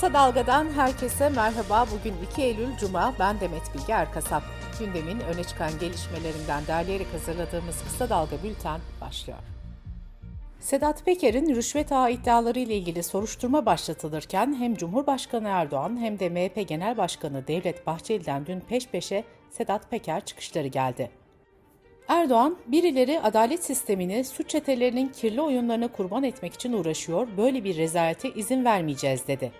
Kısa Dalga'dan herkese merhaba. Bugün 2 Eylül Cuma. Ben Demet Bilge Erkasap. Gündemin öne çıkan gelişmelerinden derleyerek hazırladığımız Kısa Dalga Bülten başlıyor. Sedat Peker'in rüşvet ağı iddiaları ile ilgili soruşturma başlatılırken hem Cumhurbaşkanı Erdoğan hem de MHP Genel Başkanı Devlet Bahçeli'den dün peş peşe Sedat Peker çıkışları geldi. Erdoğan, birileri adalet sistemini suç çetelerinin kirli oyunlarına kurban etmek için uğraşıyor, böyle bir rezalete izin vermeyeceğiz dedi.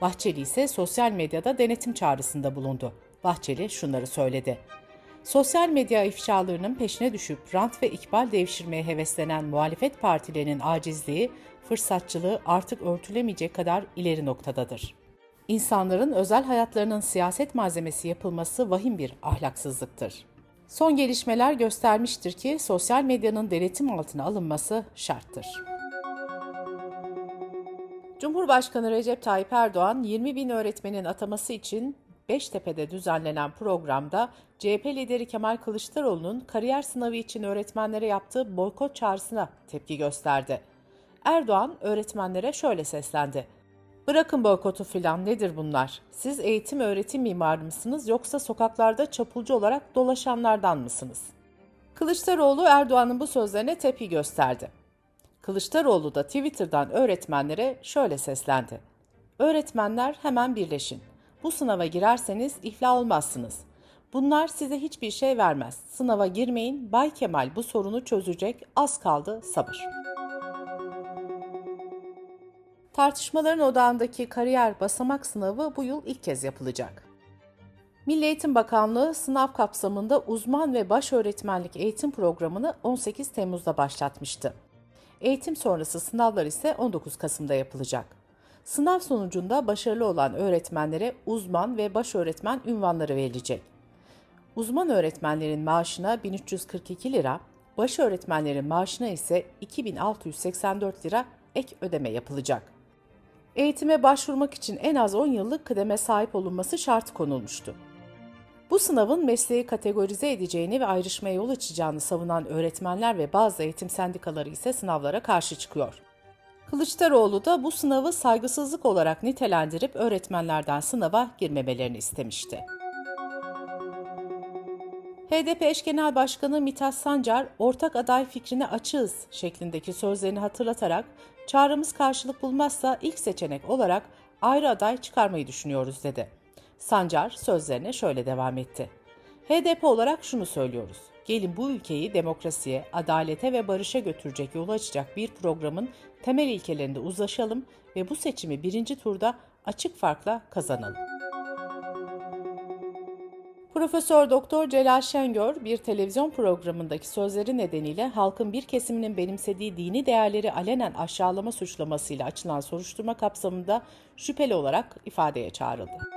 Bahçeli ise sosyal medyada denetim çağrısında bulundu. Bahçeli şunları söyledi. Sosyal medya ifşalarının peşine düşüp rant ve ikbal devşirmeye heveslenen muhalefet partilerinin acizliği, fırsatçılığı artık örtülemeyecek kadar ileri noktadadır. İnsanların özel hayatlarının siyaset malzemesi yapılması vahim bir ahlaksızlıktır. Son gelişmeler göstermiştir ki sosyal medyanın denetim altına alınması şarttır. Cumhurbaşkanı Recep Tayyip Erdoğan 20 bin öğretmenin ataması için Beştepe'de düzenlenen programda CHP lideri Kemal Kılıçdaroğlu'nun kariyer sınavı için öğretmenlere yaptığı boykot çağrısına tepki gösterdi. Erdoğan öğretmenlere şöyle seslendi. Bırakın boykotu filan nedir bunlar? Siz eğitim öğretim mimarı mısınız yoksa sokaklarda çapulcu olarak dolaşanlardan mısınız? Kılıçdaroğlu Erdoğan'ın bu sözlerine tepki gösterdi. Kılıçdaroğlu da Twitter'dan öğretmenlere şöyle seslendi. Öğretmenler hemen birleşin. Bu sınava girerseniz iflah olmazsınız. Bunlar size hiçbir şey vermez. Sınava girmeyin. Bay Kemal bu sorunu çözecek. Az kaldı sabır. Tartışmaların odağındaki kariyer basamak sınavı bu yıl ilk kez yapılacak. Milli Eğitim Bakanlığı sınav kapsamında uzman ve baş öğretmenlik eğitim programını 18 Temmuz'da başlatmıştı. Eğitim sonrası sınavlar ise 19 Kasım'da yapılacak. Sınav sonucunda başarılı olan öğretmenlere uzman ve baş öğretmen ünvanları verilecek. Uzman öğretmenlerin maaşına 1342 lira, baş öğretmenlerin maaşına ise 2684 lira ek ödeme yapılacak. Eğitime başvurmak için en az 10 yıllık kıdeme sahip olunması şart konulmuştu. Bu sınavın mesleği kategorize edeceğini ve ayrışmaya yol açacağını savunan öğretmenler ve bazı eğitim sendikaları ise sınavlara karşı çıkıyor. Kılıçdaroğlu da bu sınavı saygısızlık olarak nitelendirip öğretmenlerden sınava girmemelerini istemişti. HDP eş genel başkanı Mithat Sancar, ortak aday fikrine açığız şeklindeki sözlerini hatırlatarak çağrımız karşılık bulmazsa ilk seçenek olarak ayrı aday çıkarmayı düşünüyoruz dedi. Sancar sözlerine şöyle devam etti. HDP olarak şunu söylüyoruz. Gelin bu ülkeyi demokrasiye, adalete ve barışa götürecek yolu açacak bir programın temel ilkelerinde uzlaşalım ve bu seçimi birinci turda açık farkla kazanalım. Profesör Doktor Celal Şengör bir televizyon programındaki sözleri nedeniyle halkın bir kesiminin benimsediği dini değerleri alenen aşağılama suçlamasıyla açılan soruşturma kapsamında şüpheli olarak ifadeye çağrıldı.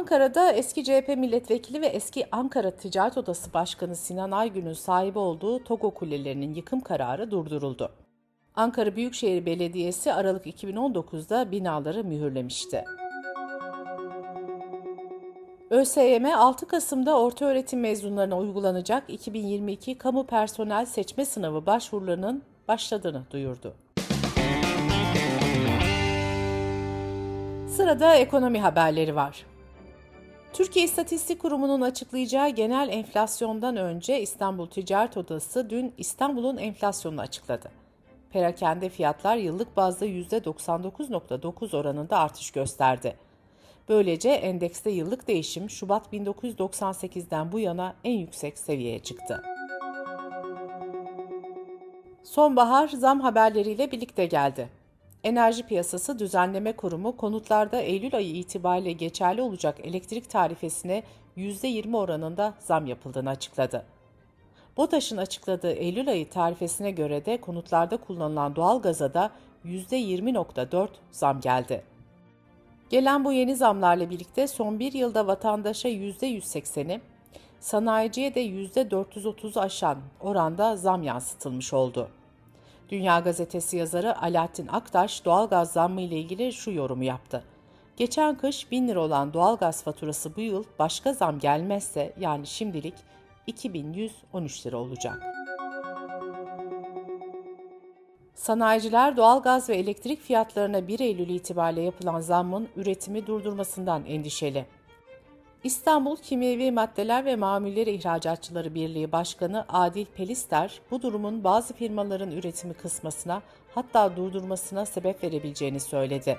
Ankara'da eski CHP milletvekili ve eski Ankara Ticaret Odası Başkanı Sinan Aygün'ün sahibi olduğu Togo kulelerinin yıkım kararı durduruldu. Ankara Büyükşehir Belediyesi Aralık 2019'da binaları mühürlemişti. ÖSYM 6 Kasım'da ortaöğretim mezunlarına uygulanacak 2022 kamu personel seçme sınavı başvurularının başladığını duyurdu. Sırada ekonomi haberleri var. Türkiye İstatistik Kurumu'nun açıklayacağı genel enflasyondan önce İstanbul Ticaret Odası dün İstanbul'un enflasyonunu açıkladı. Perakende fiyatlar yıllık bazda %99.9 oranında artış gösterdi. Böylece endekste yıllık değişim Şubat 1998'den bu yana en yüksek seviyeye çıktı. Sonbahar zam haberleriyle birlikte geldi. Enerji Piyasası Düzenleme Kurumu konutlarda Eylül ayı itibariyle geçerli olacak elektrik tarifesine %20 oranında zam yapıldığını açıkladı. BOTAŞ'ın açıkladığı Eylül ayı tarifesine göre de konutlarda kullanılan doğalgaza da %20.4 zam geldi. Gelen bu yeni zamlarla birlikte son bir yılda vatandaşa %180'i, sanayiciye de %430'u aşan oranda zam yansıtılmış oldu. Dünya Gazetesi yazarı Alaaddin Aktaş doğalgaz zammı ile ilgili şu yorumu yaptı. Geçen kış 1000 lira olan doğalgaz faturası bu yıl başka zam gelmezse yani şimdilik 2113 lira olacak. Sanayiciler doğalgaz ve elektrik fiyatlarına 1 Eylül itibariyle yapılan zammın üretimi durdurmasından endişeli. İstanbul Kimyevi Maddeler ve Mamulleri İhracatçıları Birliği Başkanı Adil Pelister, bu durumun bazı firmaların üretimi kısmasına hatta durdurmasına sebep verebileceğini söyledi.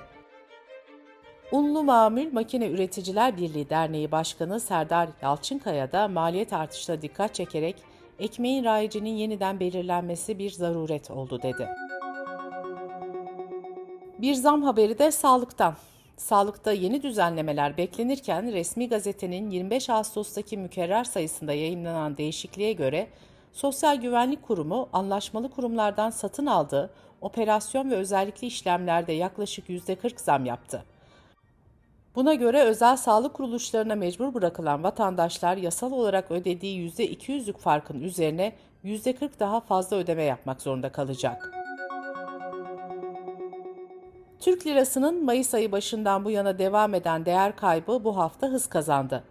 Unlu Mamül Makine Üreticiler Birliği Derneği Başkanı Serdar Yalçınkaya da maliyet artışına dikkat çekerek ekmeğin rayicinin yeniden belirlenmesi bir zaruret oldu dedi. Bir zam haberi de sağlıktan. Sağlıkta yeni düzenlemeler beklenirken resmi gazetenin 25 Ağustos'taki mükerrer sayısında yayınlanan değişikliğe göre Sosyal Güvenlik Kurumu anlaşmalı kurumlardan satın aldığı operasyon ve özellikli işlemlerde yaklaşık %40 zam yaptı. Buna göre özel sağlık kuruluşlarına mecbur bırakılan vatandaşlar yasal olarak ödediği %200'lük farkın üzerine %40 daha fazla ödeme yapmak zorunda kalacak. Türk lirasının Mayıs ayı başından bu yana devam eden değer kaybı bu hafta hız kazandı.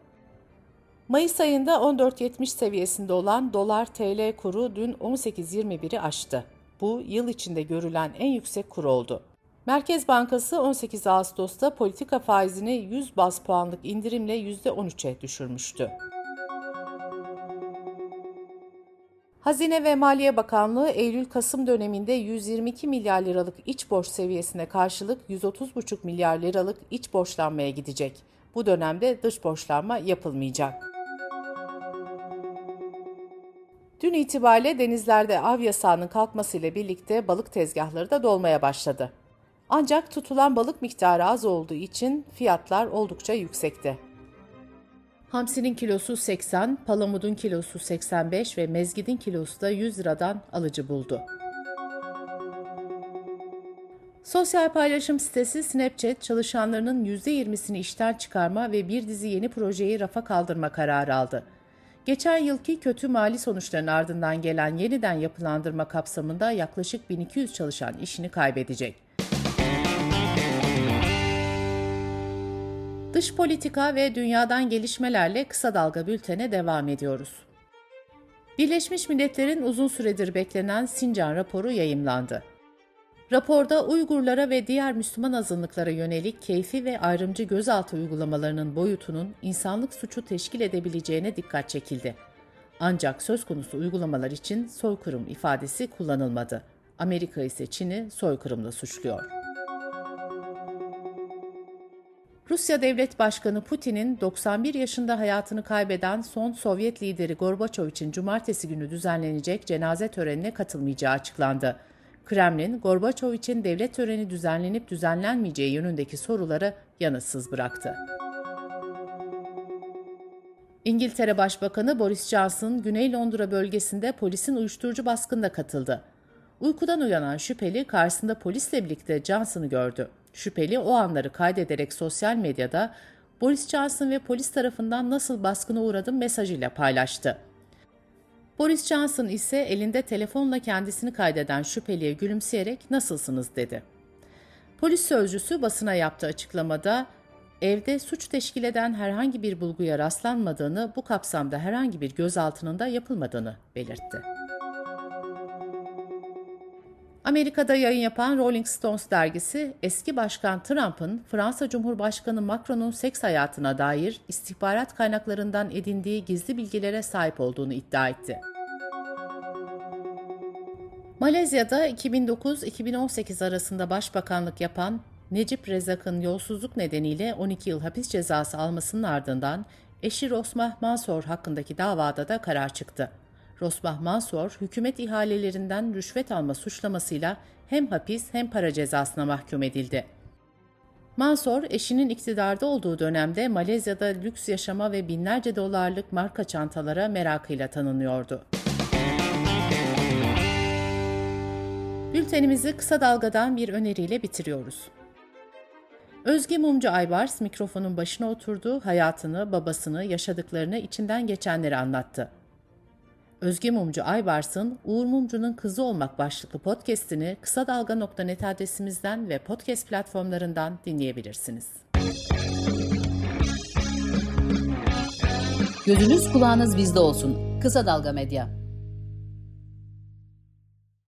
Mayıs ayında 14.70 seviyesinde olan dolar TL kuru dün 18.21'i aştı. Bu yıl içinde görülen en yüksek kur oldu. Merkez Bankası 18 Ağustos'ta politika faizini 100 baz puanlık indirimle %13'e düşürmüştü. Hazine ve Maliye Bakanlığı Eylül-Kasım döneminde 122 milyar liralık iç borç seviyesine karşılık 130,5 milyar liralık iç borçlanmaya gidecek. Bu dönemde dış borçlanma yapılmayacak. Dün itibariyle denizlerde av yasağının kalkmasıyla birlikte balık tezgahları da dolmaya başladı. Ancak tutulan balık miktarı az olduğu için fiyatlar oldukça yüksekti. Hamsinin kilosu 80, palamudun kilosu 85 ve mezgidin kilosu da 100 liradan alıcı buldu. Sosyal paylaşım sitesi Snapchat çalışanlarının %20'sini işten çıkarma ve bir dizi yeni projeyi rafa kaldırma kararı aldı. Geçen yılki kötü mali sonuçların ardından gelen yeniden yapılandırma kapsamında yaklaşık 1200 çalışan işini kaybedecek. Dış politika ve dünyadan gelişmelerle kısa dalga bültene devam ediyoruz. Birleşmiş Milletler'in uzun süredir beklenen Sincan raporu yayımlandı. Raporda Uygurlara ve diğer Müslüman azınlıklara yönelik keyfi ve ayrımcı gözaltı uygulamalarının boyutunun insanlık suçu teşkil edebileceğine dikkat çekildi. Ancak söz konusu uygulamalar için soykırım ifadesi kullanılmadı. Amerika ise Çin'i soykırımla suçluyor. Rusya Devlet Başkanı Putin'in 91 yaşında hayatını kaybeden son Sovyet lideri Gorbaçov için cumartesi günü düzenlenecek cenaze törenine katılmayacağı açıklandı. Kremlin, Gorbaçov için devlet töreni düzenlenip düzenlenmeyeceği yönündeki soruları yanıtsız bıraktı. İngiltere Başbakanı Boris Johnson, Güney Londra bölgesinde polisin uyuşturucu baskında katıldı. Uykudan uyanan şüpheli karşısında polisle birlikte Johnson'ı gördü. Şüpheli o anları kaydederek sosyal medyada Boris Johnson ve polis tarafından nasıl baskına uğradım mesajıyla paylaştı. Boris Johnson ise elinde telefonla kendisini kaydeden şüpheliye gülümseyerek nasılsınız dedi. Polis sözcüsü basına yaptığı açıklamada evde suç teşkil eden herhangi bir bulguya rastlanmadığını, bu kapsamda herhangi bir gözaltının da yapılmadığını belirtti. Amerika'da yayın yapan Rolling Stones dergisi eski başkan Trump'ın Fransa Cumhurbaşkanı Macron'un seks hayatına dair istihbarat kaynaklarından edindiği gizli bilgilere sahip olduğunu iddia etti. Malezya'da 2009-2018 arasında başbakanlık yapan Necip Rezak'ın yolsuzluk nedeniyle 12 yıl hapis cezası almasının ardından eşi Rosmah Mansor hakkındaki davada da karar çıktı. Rosbah Mansor, hükümet ihalelerinden rüşvet alma suçlamasıyla hem hapis hem para cezasına mahkum edildi. Mansor, eşinin iktidarda olduğu dönemde Malezya'da lüks yaşama ve binlerce dolarlık marka çantalara merakıyla tanınıyordu. Bültenimizi kısa dalgadan bir öneriyle bitiriyoruz. Özge Mumcu Aybars mikrofonun başına oturdu, hayatını, babasını, yaşadıklarını, içinden geçenleri anlattı. Özge Mumcu Aybars'ın Uğur Mumcu'nun Kızı Olmak başlıklı podcast'ini kısa dalga.net adresimizden ve podcast platformlarından dinleyebilirsiniz. Gözünüz kulağınız bizde olsun. Kısa Dalga Medya.